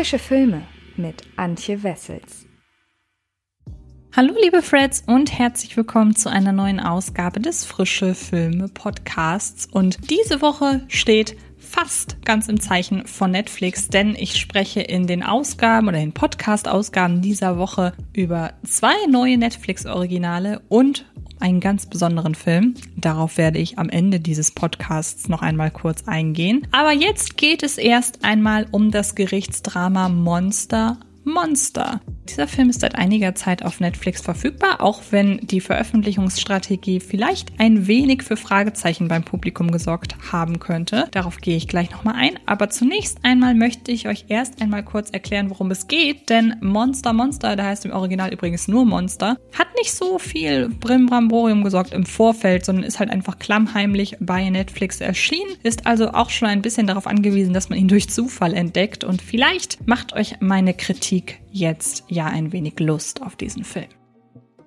Frische Filme mit Antje Wessels. Hallo liebe Freds und herzlich willkommen zu einer neuen Ausgabe des Frische Filme Podcasts. Und diese Woche steht fast ganz im Zeichen von Netflix, denn ich spreche in den Ausgaben oder in Podcast-Ausgaben dieser Woche über zwei neue Netflix-Originale und einen ganz besonderen Film. Darauf werde ich am Ende dieses Podcasts noch einmal kurz eingehen. Aber jetzt geht es erst einmal um das Gerichtsdrama Monster Monster. Dieser Film ist seit einiger Zeit auf Netflix verfügbar, auch wenn die Veröffentlichungsstrategie vielleicht ein wenig für Fragezeichen beim Publikum gesorgt haben könnte. Darauf gehe ich gleich nochmal ein. Aber zunächst einmal möchte ich euch erst einmal kurz erklären, worum es geht, denn Monster Monster, der heißt im Original übrigens nur Monster, hat nicht so viel Brimbramborium gesorgt im Vorfeld, sondern ist halt einfach klammheimlich bei Netflix erschienen, ist also auch schon ein bisschen darauf angewiesen, dass man ihn durch Zufall entdeckt und vielleicht macht euch meine Kritik jetzt ja ein wenig Lust auf diesen Film.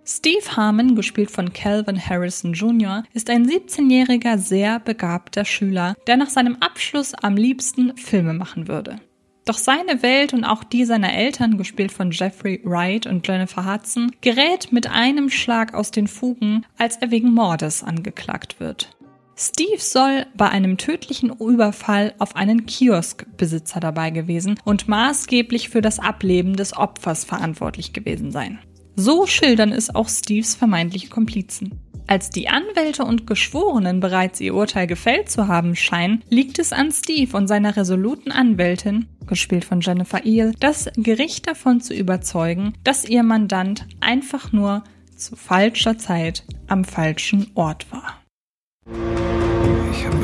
Steve Harmon, gespielt von Calvin Harrison Jr., ist ein 17-jähriger, sehr begabter Schüler, der nach seinem Abschluss am liebsten Filme machen würde. Doch seine Welt und auch die seiner Eltern, gespielt von Jeffrey Wright und Jennifer Hudson, gerät mit einem Schlag aus den Fugen, als er wegen Mordes angeklagt wird. Steve soll bei einem tödlichen Überfall auf einen Kioskbesitzer dabei gewesen und maßgeblich für das Ableben des Opfers verantwortlich gewesen sein. So schildern es auch Steves vermeintliche Komplizen. Als die Anwälte und Geschworenen bereits ihr Urteil gefällt zu haben scheinen, liegt es an Steve und seiner resoluten Anwältin, gespielt von Jennifer Eel, das Gericht davon zu überzeugen, dass ihr Mandant einfach nur zu falscher Zeit am falschen Ort war.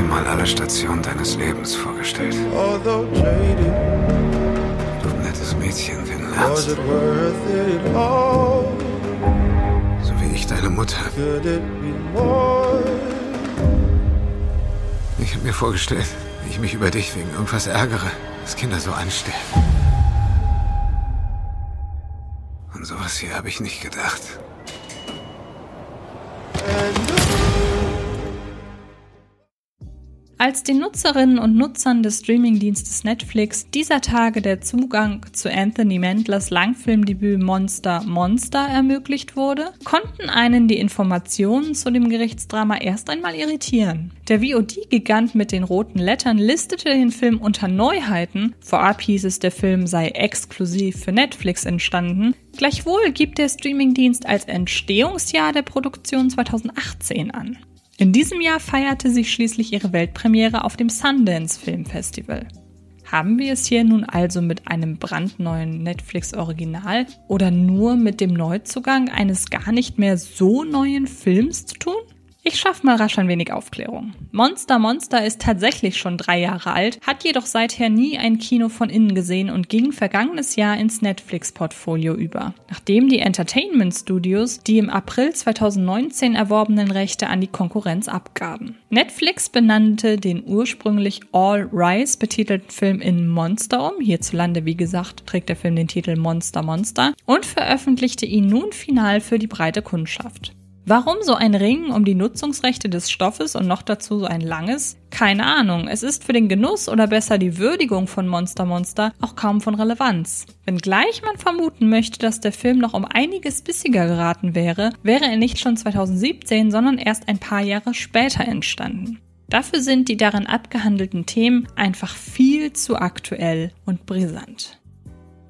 Ich habe mir mal alle Stationen deines Lebens vorgestellt. Du nettes Mädchen, den lernst. So wie ich deine Mutter. Ich habe mir vorgestellt, wie ich mich über dich wegen irgendwas ärgere, dass Kinder so anstellen. Und sowas hier habe ich nicht gedacht. Als den Nutzerinnen und Nutzern des Streamingdienstes Netflix dieser Tage der Zugang zu Anthony Mandlers Langfilmdebüt Monster Monster ermöglicht wurde, konnten einen die Informationen zu dem Gerichtsdrama erst einmal irritieren. Der VOD-Gigant mit den roten Lettern listete den Film unter Neuheiten, vorab hieß es, der Film sei exklusiv für Netflix entstanden, Gleichwohl gibt der Streamingdienst als Entstehungsjahr der Produktion 2018 an. In diesem Jahr feierte sie schließlich ihre Weltpremiere auf dem Sundance Film Festival. Haben wir es hier nun also mit einem brandneuen Netflix-Original oder nur mit dem Neuzugang eines gar nicht mehr so neuen Films zu tun? Ich schaffe mal rasch ein wenig Aufklärung. Monster Monster ist tatsächlich schon drei Jahre alt, hat jedoch seither nie ein Kino von innen gesehen und ging vergangenes Jahr ins Netflix-Portfolio über. Nachdem die Entertainment Studios die im April 2019 erworbenen Rechte an die Konkurrenz abgaben. Netflix benannte den ursprünglich All Rise betitelten Film in Monster um, hierzulande wie gesagt trägt der Film den Titel Monster Monster, und veröffentlichte ihn nun final für die breite Kundschaft. Warum so ein Ring um die Nutzungsrechte des Stoffes und noch dazu so ein langes? Keine Ahnung. Es ist für den Genuss oder besser die Würdigung von Monster Monster auch kaum von Relevanz. Wenngleich man vermuten möchte, dass der Film noch um einiges bissiger geraten wäre, wäre er nicht schon 2017, sondern erst ein paar Jahre später entstanden. Dafür sind die darin abgehandelten Themen einfach viel zu aktuell und brisant.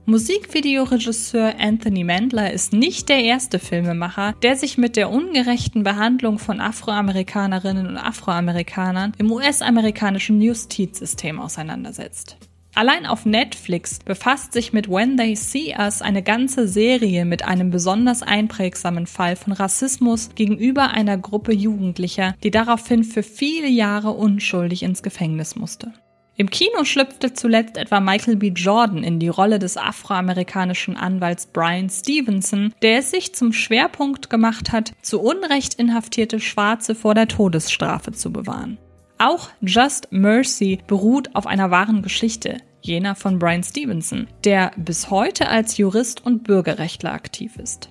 Musikvideoregisseur Anthony Mandler ist nicht der erste Filmemacher, der sich mit der ungerechten Behandlung von Afroamerikanerinnen und Afroamerikanern im US-amerikanischen Justizsystem auseinandersetzt. Allein auf Netflix befasst sich mit When They See Us eine ganze Serie mit einem besonders einprägsamen Fall von Rassismus gegenüber einer Gruppe Jugendlicher, die daraufhin für viele Jahre unschuldig ins Gefängnis musste. Im Kino schlüpfte zuletzt etwa Michael B. Jordan in die Rolle des afroamerikanischen Anwalts Brian Stevenson, der es sich zum Schwerpunkt gemacht hat, zu Unrecht inhaftierte Schwarze vor der Todesstrafe zu bewahren. Auch Just Mercy beruht auf einer wahren Geschichte, jener von Brian Stevenson, der bis heute als Jurist und Bürgerrechtler aktiv ist.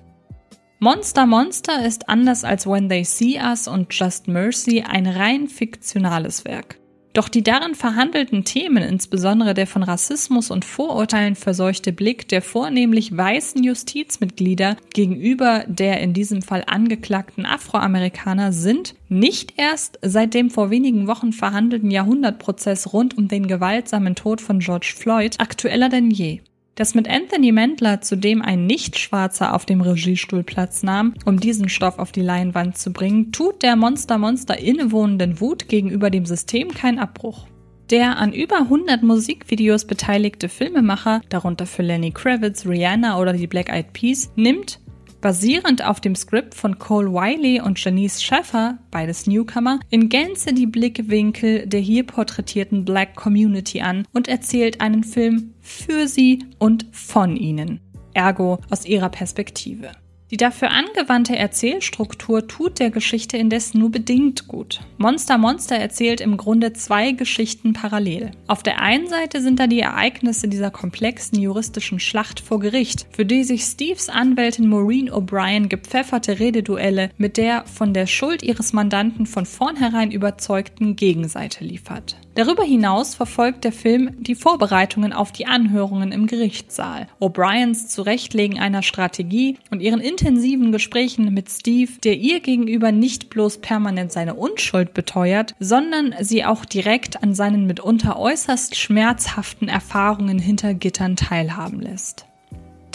Monster Monster ist anders als When They See Us und Just Mercy ein rein fiktionales Werk. Doch die darin verhandelten Themen, insbesondere der von Rassismus und Vorurteilen verseuchte Blick der vornehmlich weißen Justizmitglieder gegenüber der in diesem Fall angeklagten Afroamerikaner, sind nicht erst seit dem vor wenigen Wochen verhandelten Jahrhundertprozess rund um den gewaltsamen Tod von George Floyd aktueller denn je dass mit Anthony Mandler zudem ein Nicht-Schwarzer auf dem Regiestuhl Platz nahm, um diesen Stoff auf die Leinwand zu bringen, tut der Monster Monster innewohnenden Wut gegenüber dem System keinen Abbruch. Der an über 100 Musikvideos beteiligte Filmemacher, darunter für Lenny Kravitz, Rihanna oder die Black Eyed Peas, nimmt basierend auf dem Skript von Cole Wiley und Janice Schaffer, beides Newcomer, in Gänze die Blickwinkel der hier porträtierten Black Community an und erzählt einen Film für sie und von ihnen, ergo aus ihrer Perspektive. Die dafür angewandte Erzählstruktur tut der Geschichte indes nur bedingt gut. Monster Monster erzählt im Grunde zwei Geschichten parallel. Auf der einen Seite sind da die Ereignisse dieser komplexen juristischen Schlacht vor Gericht, für die sich Steves Anwältin Maureen O'Brien gepfefferte Rededuelle mit der von der Schuld ihres Mandanten von vornherein überzeugten Gegenseite liefert. Darüber hinaus verfolgt der Film die Vorbereitungen auf die Anhörungen im Gerichtssaal, O'Briens Zurechtlegen einer Strategie und ihren intensiven Gesprächen mit Steve, der ihr gegenüber nicht bloß permanent seine Unschuld beteuert, sondern sie auch direkt an seinen mitunter äußerst schmerzhaften Erfahrungen hinter Gittern teilhaben lässt.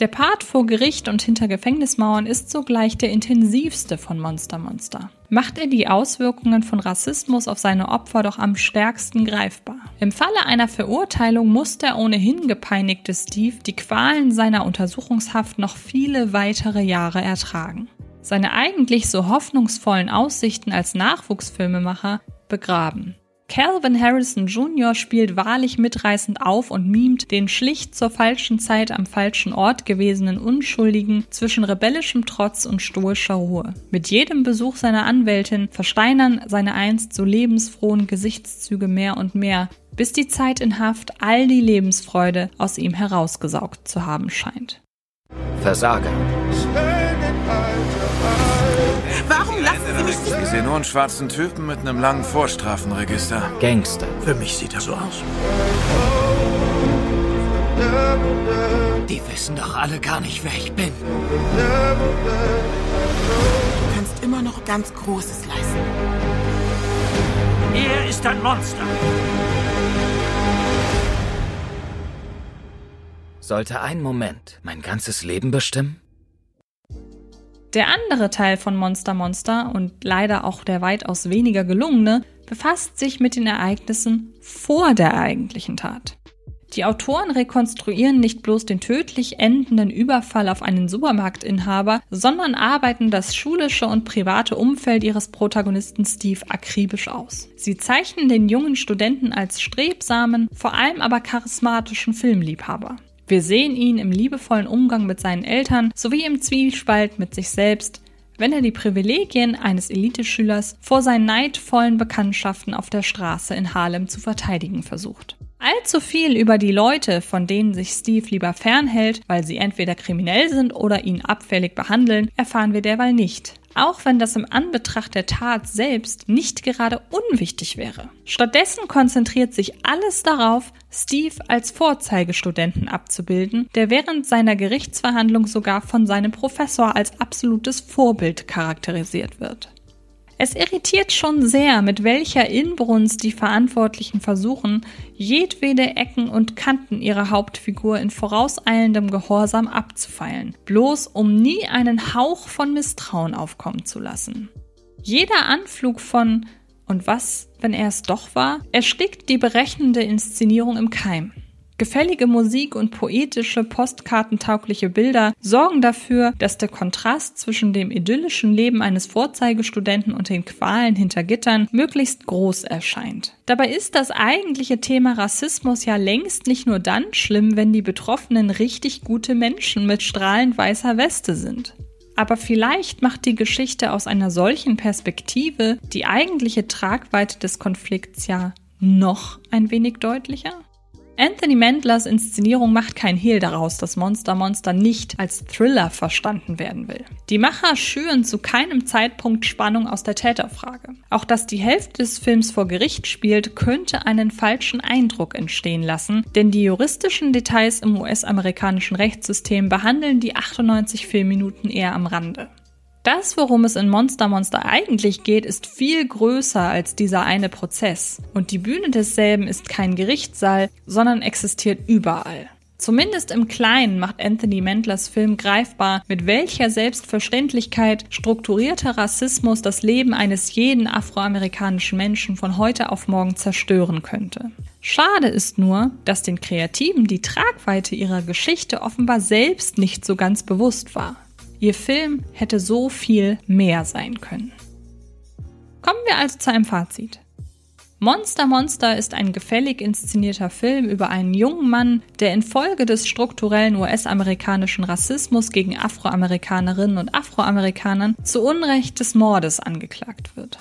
Der Part vor Gericht und hinter Gefängnismauern ist sogleich der intensivste von Monster Monster. Macht er die Auswirkungen von Rassismus auf seine Opfer doch am stärksten greifbar. Im Falle einer Verurteilung muss der ohnehin gepeinigte Steve die Qualen seiner Untersuchungshaft noch viele weitere Jahre ertragen. Seine eigentlich so hoffnungsvollen Aussichten als Nachwuchsfilmemacher begraben. Calvin Harrison Jr. spielt wahrlich mitreißend auf und mimt den schlicht zur falschen Zeit am falschen Ort gewesenen Unschuldigen zwischen rebellischem Trotz und stoischer Ruhe. Mit jedem Besuch seiner Anwältin versteinern seine einst so lebensfrohen Gesichtszüge mehr und mehr, bis die Zeit in Haft all die Lebensfreude aus ihm herausgesaugt zu haben scheint. Versager. Warum lassen. Ich sehe nur einen schwarzen Typen mit einem langen Vorstrafenregister. Gangster. Für mich sieht er so aus. Die wissen doch alle gar nicht, wer ich bin. Du kannst immer noch ganz Großes leisten. Er ist ein Monster. Sollte ein Moment mein ganzes Leben bestimmen? Der andere Teil von Monster Monster und leider auch der weitaus weniger gelungene befasst sich mit den Ereignissen vor der eigentlichen Tat. Die Autoren rekonstruieren nicht bloß den tödlich endenden Überfall auf einen Supermarktinhaber, sondern arbeiten das schulische und private Umfeld ihres Protagonisten Steve akribisch aus. Sie zeichnen den jungen Studenten als strebsamen, vor allem aber charismatischen Filmliebhaber. Wir sehen ihn im liebevollen Umgang mit seinen Eltern sowie im Zwiespalt mit sich selbst, wenn er die Privilegien eines Eliteschülers vor seinen neidvollen Bekanntschaften auf der Straße in Harlem zu verteidigen versucht. Allzu viel über die Leute, von denen sich Steve lieber fernhält, weil sie entweder kriminell sind oder ihn abfällig behandeln, erfahren wir derweil nicht auch wenn das im Anbetracht der Tat selbst nicht gerade unwichtig wäre. Stattdessen konzentriert sich alles darauf, Steve als Vorzeigestudenten abzubilden, der während seiner Gerichtsverhandlung sogar von seinem Professor als absolutes Vorbild charakterisiert wird. Es irritiert schon sehr, mit welcher Inbrunst die Verantwortlichen versuchen, jedwede Ecken und Kanten ihrer Hauptfigur in vorauseilendem Gehorsam abzufeilen, bloß um nie einen Hauch von Misstrauen aufkommen zu lassen. Jeder Anflug von und was, wenn er es doch war, erstickt die berechnende Inszenierung im Keim. Gefällige Musik und poetische, postkartentaugliche Bilder sorgen dafür, dass der Kontrast zwischen dem idyllischen Leben eines Vorzeigestudenten und den Qualen hinter Gittern möglichst groß erscheint. Dabei ist das eigentliche Thema Rassismus ja längst nicht nur dann schlimm, wenn die Betroffenen richtig gute Menschen mit strahlend weißer Weste sind. Aber vielleicht macht die Geschichte aus einer solchen Perspektive die eigentliche Tragweite des Konflikts ja noch ein wenig deutlicher? Anthony Mandlers Inszenierung macht kein Hehl daraus, dass Monster Monster nicht als Thriller verstanden werden will. Die Macher schüren zu keinem Zeitpunkt Spannung aus der Täterfrage. Auch dass die Hälfte des Films vor Gericht spielt, könnte einen falschen Eindruck entstehen lassen, denn die juristischen Details im US-amerikanischen Rechtssystem behandeln die 98 Filmminuten eher am Rande. Das, worum es in Monster Monster eigentlich geht, ist viel größer als dieser eine Prozess. Und die Bühne desselben ist kein Gerichtssaal, sondern existiert überall. Zumindest im Kleinen macht Anthony Mandlers Film greifbar, mit welcher Selbstverständlichkeit strukturierter Rassismus das Leben eines jeden afroamerikanischen Menschen von heute auf morgen zerstören könnte. Schade ist nur, dass den Kreativen die Tragweite ihrer Geschichte offenbar selbst nicht so ganz bewusst war. Ihr Film hätte so viel mehr sein können. Kommen wir also zu einem Fazit. Monster Monster ist ein gefällig inszenierter Film über einen jungen Mann, der infolge des strukturellen US-amerikanischen Rassismus gegen Afroamerikanerinnen und Afroamerikanern zu Unrecht des Mordes angeklagt wird.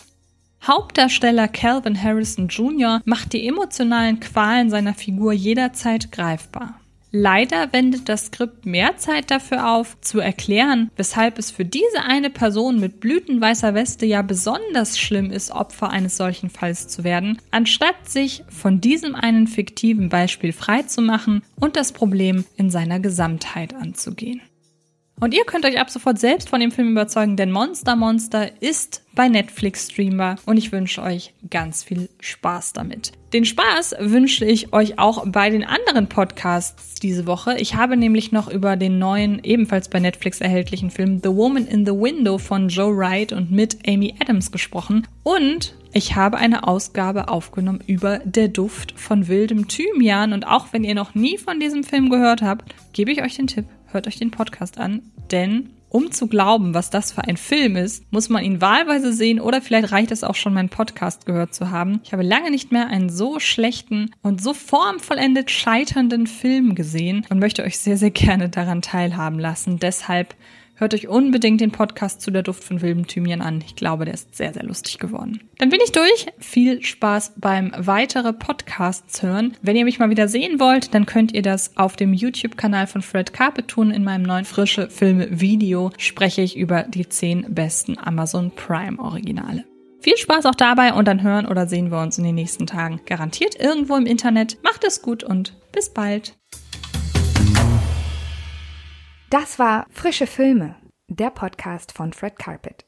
Hauptdarsteller Calvin Harrison Jr. macht die emotionalen Qualen seiner Figur jederzeit greifbar. Leider wendet das Skript mehr Zeit dafür auf, zu erklären, weshalb es für diese eine Person mit blütenweißer Weste ja besonders schlimm ist, Opfer eines solchen Falls zu werden, anstatt sich von diesem einen fiktiven Beispiel freizumachen und das Problem in seiner Gesamtheit anzugehen. Und ihr könnt euch ab sofort selbst von dem Film überzeugen, denn Monster Monster ist bei Netflix streambar und ich wünsche euch ganz viel Spaß damit. Den Spaß wünsche ich euch auch bei den anderen Podcasts diese Woche. Ich habe nämlich noch über den neuen, ebenfalls bei Netflix erhältlichen Film The Woman in the Window von Joe Wright und mit Amy Adams gesprochen und ich habe eine Ausgabe aufgenommen über Der Duft von wildem Thymian und auch wenn ihr noch nie von diesem Film gehört habt, gebe ich euch den Tipp, hört euch den Podcast an, denn um zu glauben, was das für ein Film ist, muss man ihn wahlweise sehen oder vielleicht reicht es auch schon, meinen Podcast gehört zu haben. Ich habe lange nicht mehr einen so schlechten und so formvollendet scheiternden Film gesehen und möchte euch sehr, sehr gerne daran teilhaben lassen. Deshalb Hört euch unbedingt den Podcast zu der Duft von wildem Thymian an. Ich glaube, der ist sehr, sehr lustig geworden. Dann bin ich durch. Viel Spaß beim weitere Podcasts hören. Wenn ihr mich mal wieder sehen wollt, dann könnt ihr das auf dem YouTube-Kanal von Fred Carpet tun. In meinem neuen frische Filme-Video spreche ich über die zehn besten Amazon Prime Originale. Viel Spaß auch dabei und dann hören oder sehen wir uns in den nächsten Tagen garantiert irgendwo im Internet. Macht es gut und bis bald. Das war Frische Filme, der Podcast von Fred Carpet.